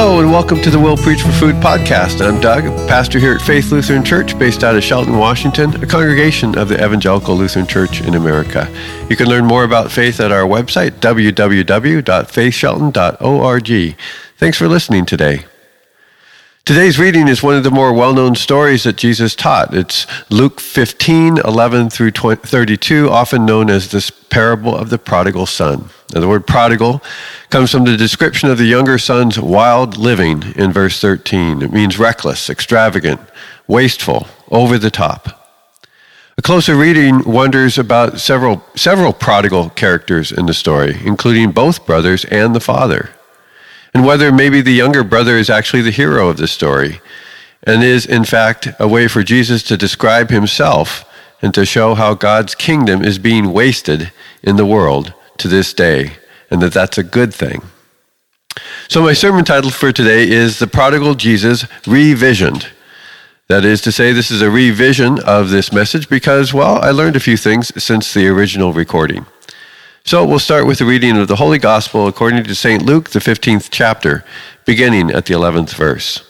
Hello and welcome to the Will Preach for Food podcast. I'm Doug, pastor here at Faith Lutheran Church based out of Shelton, Washington, a congregation of the Evangelical Lutheran Church in America. You can learn more about faith at our website, www.faithshelton.org. Thanks for listening today. Today's reading is one of the more well known stories that Jesus taught. It's Luke 15, 11 through 32, often known as this parable of the prodigal son. Now, the word prodigal comes from the description of the younger son's wild living in verse 13. It means reckless, extravagant, wasteful, over the top. A closer reading wonders about several, several prodigal characters in the story, including both brothers and the father and whether maybe the younger brother is actually the hero of the story and is, in fact, a way for Jesus to describe himself and to show how God's kingdom is being wasted in the world to this day, and that that's a good thing. So, my sermon title for today is The Prodigal Jesus Revisioned. That is to say, this is a revision of this message because, well, I learned a few things since the original recording. So we'll start with the reading of the Holy Gospel according to St. Luke, the 15th chapter, beginning at the 11th verse.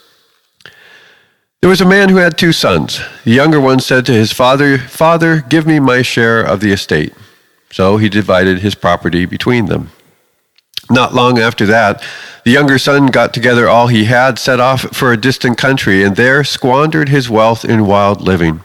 There was a man who had two sons. The younger one said to his father, Father, give me my share of the estate. So he divided his property between them. Not long after that, the younger son got together all he had, set off for a distant country, and there squandered his wealth in wild living.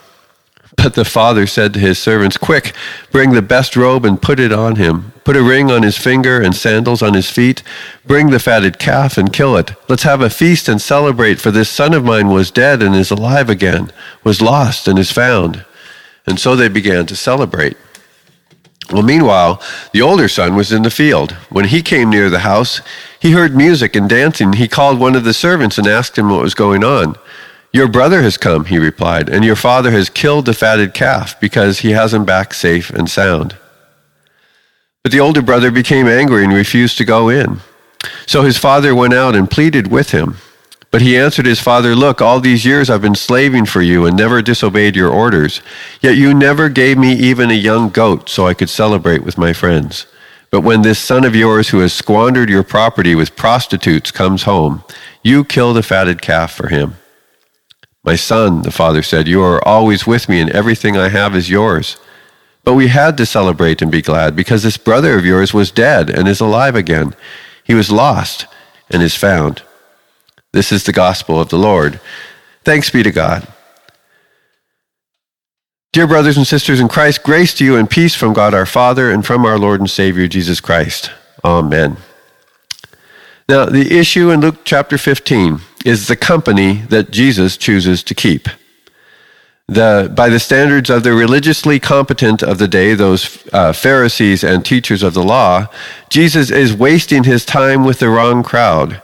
But the father said to his servants, Quick, bring the best robe and put it on him. Put a ring on his finger and sandals on his feet. Bring the fatted calf and kill it. Let's have a feast and celebrate, for this son of mine was dead and is alive again, was lost and is found. And so they began to celebrate. Well, meanwhile, the older son was in the field. When he came near the house, he heard music and dancing. He called one of the servants and asked him what was going on. Your brother has come, he replied, and your father has killed the fatted calf because he has him back safe and sound. But the older brother became angry and refused to go in. So his father went out and pleaded with him. But he answered his father, Look, all these years I've been slaving for you and never disobeyed your orders. Yet you never gave me even a young goat so I could celebrate with my friends. But when this son of yours who has squandered your property with prostitutes comes home, you kill the fatted calf for him. My son, the father said, you are always with me, and everything I have is yours. But we had to celebrate and be glad because this brother of yours was dead and is alive again. He was lost and is found. This is the gospel of the Lord. Thanks be to God. Dear brothers and sisters in Christ, grace to you and peace from God our Father and from our Lord and Savior Jesus Christ. Amen. Now, the issue in Luke chapter 15 is the company that Jesus chooses to keep. The, by the standards of the religiously competent of the day, those uh, Pharisees and teachers of the law, Jesus is wasting his time with the wrong crowd.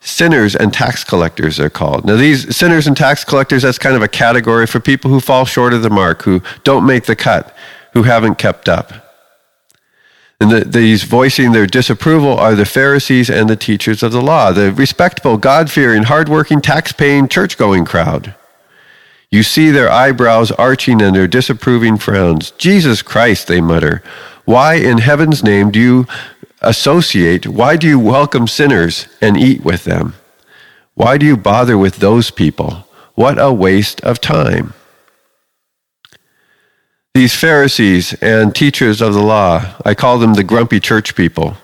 Sinners and tax collectors are called. Now, these sinners and tax collectors, that's kind of a category for people who fall short of the mark, who don't make the cut, who haven't kept up. And the, these voicing their disapproval are the Pharisees and the teachers of the law, the respectable, God fearing, hard-working, tax paying, church going crowd. You see their eyebrows arching and their disapproving frowns. Jesus Christ, they mutter. Why in heaven's name do you associate? Why do you welcome sinners and eat with them? Why do you bother with those people? What a waste of time. These Pharisees and teachers of the law, I call them the grumpy church people.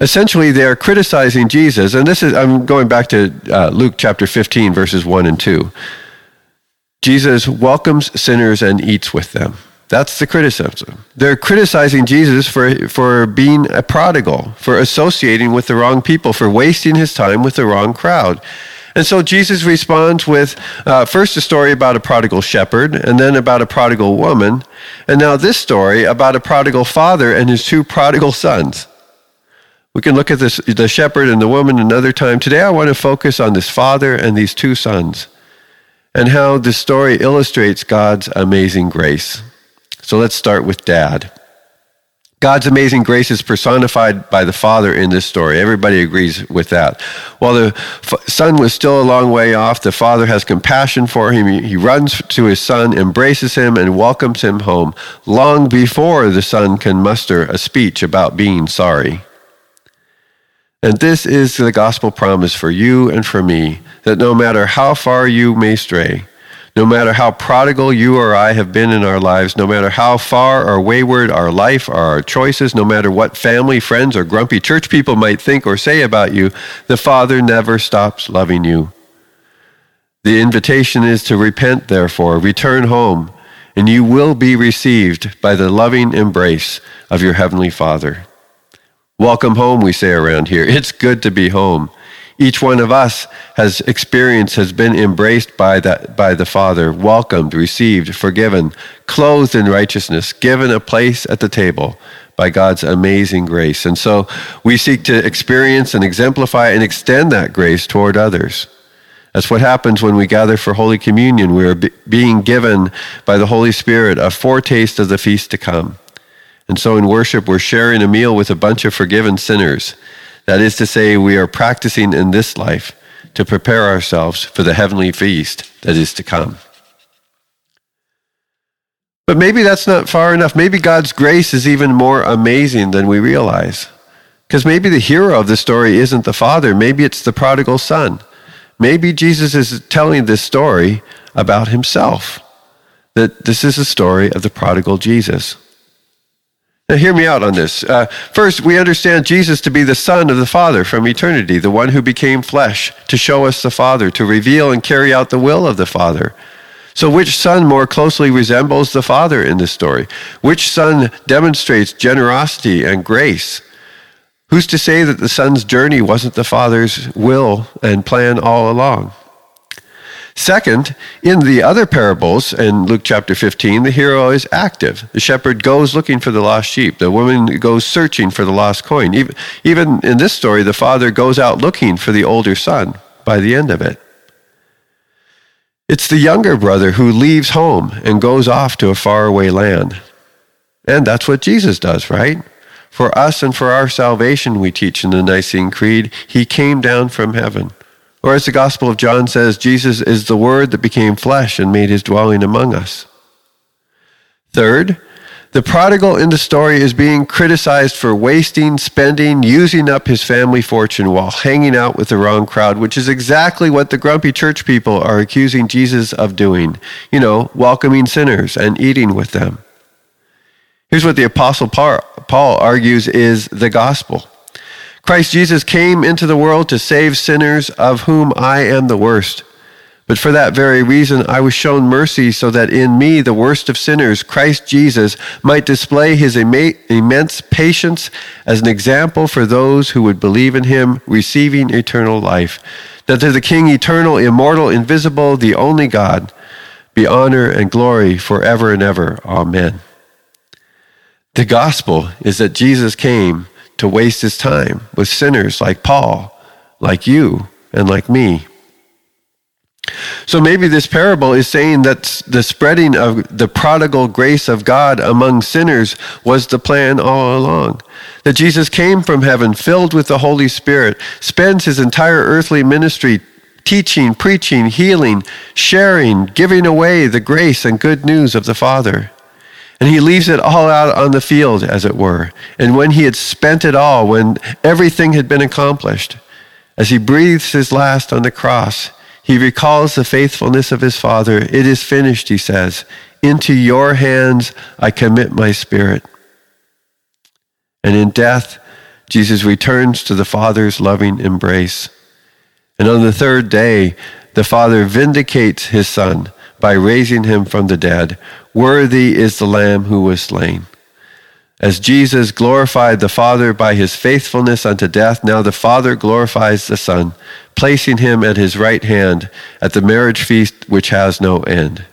Essentially, they are criticizing Jesus, and this is, I'm going back to uh, Luke chapter 15, verses 1 and 2. Jesus welcomes sinners and eats with them. That's the criticism. They're criticizing Jesus for, for being a prodigal, for associating with the wrong people, for wasting his time with the wrong crowd. And so Jesus responds with uh, first a story about a prodigal shepherd, and then about a prodigal woman, and now this story about a prodigal father and his two prodigal sons. We can look at this, the shepherd and the woman another time. Today I want to focus on this father and these two sons and how this story illustrates God's amazing grace. So let's start with dad. God's amazing grace is personified by the Father in this story. Everybody agrees with that. While the Son was still a long way off, the Father has compassion for him. He runs to his Son, embraces him, and welcomes him home long before the Son can muster a speech about being sorry. And this is the gospel promise for you and for me that no matter how far you may stray, no matter how prodigal you or I have been in our lives, no matter how far or wayward our life or our choices, no matter what family, friends, or grumpy church people might think or say about you, the Father never stops loving you. The invitation is to repent, therefore, return home, and you will be received by the loving embrace of your Heavenly Father. Welcome home, we say around here. It's good to be home each one of us has experienced, has been embraced by, that, by the Father, welcomed, received, forgiven, clothed in righteousness, given a place at the table by God's amazing grace. And so we seek to experience and exemplify and extend that grace toward others. That's what happens when we gather for Holy Communion. We are be- being given by the Holy Spirit a foretaste of the feast to come. And so in worship, we're sharing a meal with a bunch of forgiven sinners that is to say, we are practicing in this life to prepare ourselves for the heavenly feast that is to come. But maybe that's not far enough. Maybe God's grace is even more amazing than we realize. Because maybe the hero of the story isn't the father, maybe it's the prodigal son. Maybe Jesus is telling this story about himself. That this is a story of the prodigal Jesus. Now, hear me out on this. Uh, first, we understand Jesus to be the Son of the Father from eternity, the one who became flesh to show us the Father, to reveal and carry out the will of the Father. So, which son more closely resembles the Father in this story? Which son demonstrates generosity and grace? Who's to say that the Son's journey wasn't the Father's will and plan all along? Second, in the other parables in Luke chapter 15, the hero is active. The shepherd goes looking for the lost sheep. The woman goes searching for the lost coin. Even, even in this story, the father goes out looking for the older son by the end of it. It's the younger brother who leaves home and goes off to a faraway land. And that's what Jesus does, right? For us and for our salvation, we teach in the Nicene Creed, he came down from heaven. Or as the Gospel of John says, Jesus is the Word that became flesh and made his dwelling among us. Third, the prodigal in the story is being criticized for wasting, spending, using up his family fortune while hanging out with the wrong crowd, which is exactly what the grumpy church people are accusing Jesus of doing. You know, welcoming sinners and eating with them. Here's what the Apostle Paul argues is the gospel. Christ Jesus came into the world to save sinners, of whom I am the worst. But for that very reason, I was shown mercy so that in me, the worst of sinners, Christ Jesus might display his immense patience as an example for those who would believe in him, receiving eternal life. That to the King, eternal, immortal, invisible, the only God, be honor and glory forever and ever. Amen. The gospel is that Jesus came to waste his time with sinners like Paul, like you, and like me. So maybe this parable is saying that the spreading of the prodigal grace of God among sinners was the plan all along. That Jesus came from heaven filled with the Holy Spirit, spends his entire earthly ministry teaching, preaching, healing, sharing, giving away the grace and good news of the Father. And he leaves it all out on the field, as it were. And when he had spent it all, when everything had been accomplished, as he breathes his last on the cross, he recalls the faithfulness of his Father. It is finished, he says. Into your hands I commit my spirit. And in death, Jesus returns to the Father's loving embrace. And on the third day, the Father vindicates his Son by raising him from the dead. Worthy is the Lamb who was slain. As Jesus glorified the Father by his faithfulness unto death, now the Father glorifies the Son, placing him at his right hand at the marriage feast which has no end.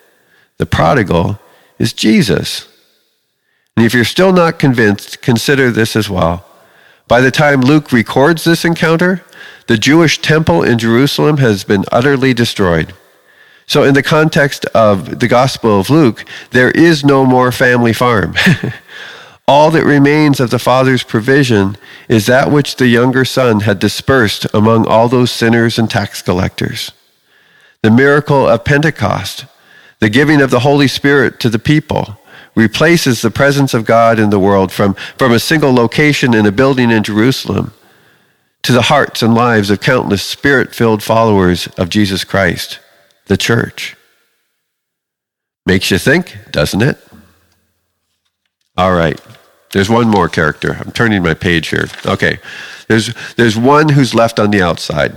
The prodigal is Jesus. And if you're still not convinced, consider this as well. By the time Luke records this encounter, the Jewish temple in Jerusalem has been utterly destroyed. So, in the context of the Gospel of Luke, there is no more family farm. All that remains of the Father's provision is that which the younger son had dispersed among all those sinners and tax collectors. The miracle of Pentecost, the giving of the Holy Spirit to the people, replaces the presence of God in the world from, from a single location in a building in Jerusalem to the hearts and lives of countless spirit filled followers of Jesus Christ, the church. Makes you think, doesn't it? All right. There's one more character. I'm turning my page here. Okay. There's, there's one who's left on the outside,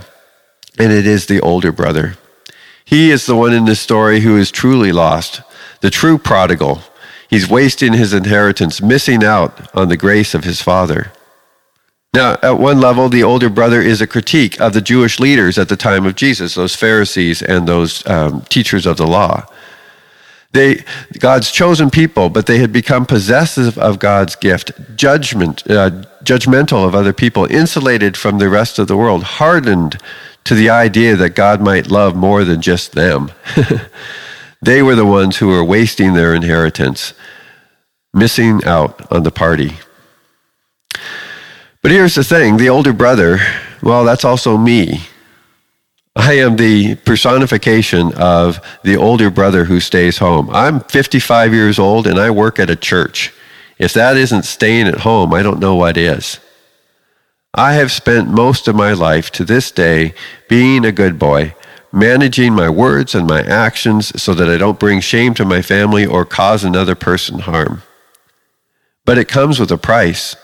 and it is the older brother. He is the one in this story who is truly lost, the true prodigal. He's wasting his inheritance, missing out on the grace of his father. Now, at one level, the older brother is a critique of the Jewish leaders at the time of Jesus, those Pharisees and those um, teachers of the law. They, God's chosen people, but they had become possessive of God's gift, judgment, uh, judgmental of other people, insulated from the rest of the world, hardened to the idea that God might love more than just them. they were the ones who were wasting their inheritance, missing out on the party. But here's the thing the older brother, well, that's also me. I am the personification of the older brother who stays home. I'm 55 years old and I work at a church. If that isn't staying at home, I don't know what is. I have spent most of my life to this day being a good boy, managing my words and my actions so that I don't bring shame to my family or cause another person harm. But it comes with a price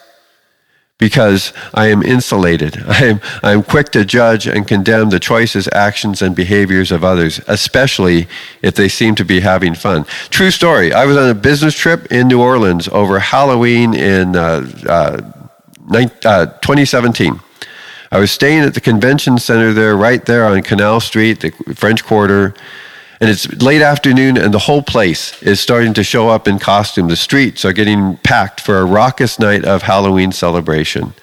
because I am insulated. I am, I am quick to judge and condemn the choices, actions, and behaviors of others, especially if they seem to be having fun. True story. I was on a business trip in New Orleans over Halloween in uh, uh, 2017. Uh, I was staying at the convention center there, right there on Canal Street, the French Quarter and it's late afternoon and the whole place is starting to show up in costume. The streets are getting packed for a raucous night of halloween celebration.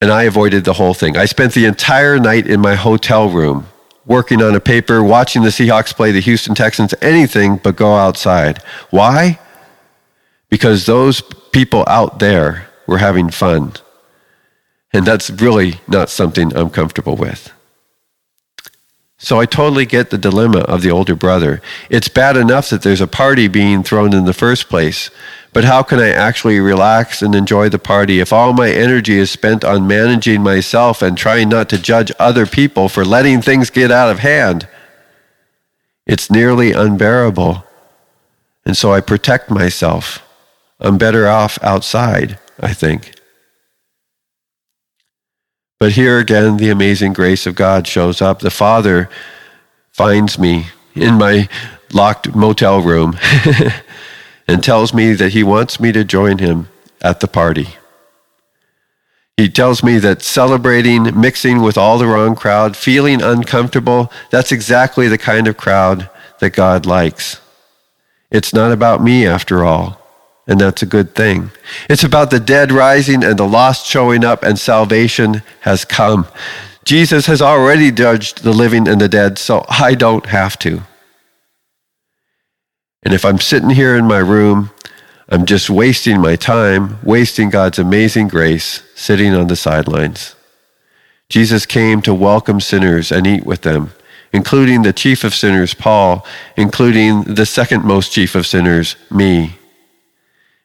And i avoided the whole thing. I spent the entire night in my hotel room working on a paper watching the seahawks play the houston texans anything but go outside. Why? Because those people out there were having fun. And that's really not something i'm comfortable with so I totally get the dilemma of the older brother. It's bad enough that there's a party being thrown in the first place, but how can I actually relax and enjoy the party if all my energy is spent on managing myself and trying not to judge other people for letting things get out of hand? It's nearly unbearable. And so I protect myself. I'm better off outside, I think. But here again, the amazing grace of God shows up. The Father finds me in my locked motel room and tells me that he wants me to join him at the party. He tells me that celebrating, mixing with all the wrong crowd, feeling uncomfortable, that's exactly the kind of crowd that God likes. It's not about me after all and that's a good thing. It's about the dead rising and the lost showing up, and salvation has come. Jesus has already judged the living and the dead, so I don't have to. And if I'm sitting here in my room, I'm just wasting my time, wasting God's amazing grace, sitting on the sidelines. Jesus came to welcome sinners and eat with them, including the chief of sinners, Paul, including the second most chief of sinners, me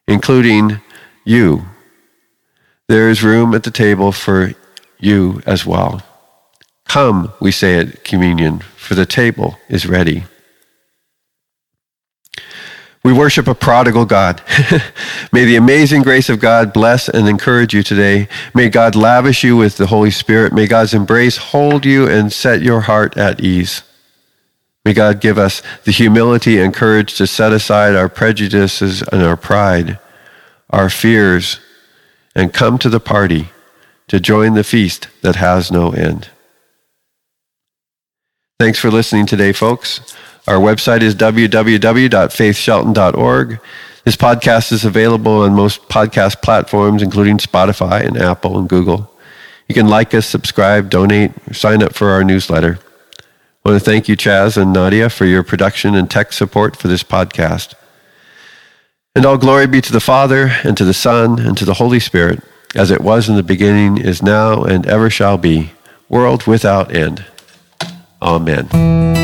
including you. There is room at the table for you as well. Come, we say at communion, for the table is ready. We worship a prodigal God. May the amazing grace of God bless and encourage you today. May God lavish you with the Holy Spirit. May God's embrace hold you and set your heart at ease. May God give us the humility and courage to set aside our prejudices and our pride, our fears, and come to the party to join the feast that has no end. Thanks for listening today, folks. Our website is www.faithshelton.org. This podcast is available on most podcast platforms, including Spotify and Apple and Google. You can like us, subscribe, donate, sign up for our newsletter. I want to thank you, Chaz and Nadia, for your production and tech support for this podcast. And all glory be to the Father, and to the Son, and to the Holy Spirit, as it was in the beginning, is now, and ever shall be, world without end. Amen.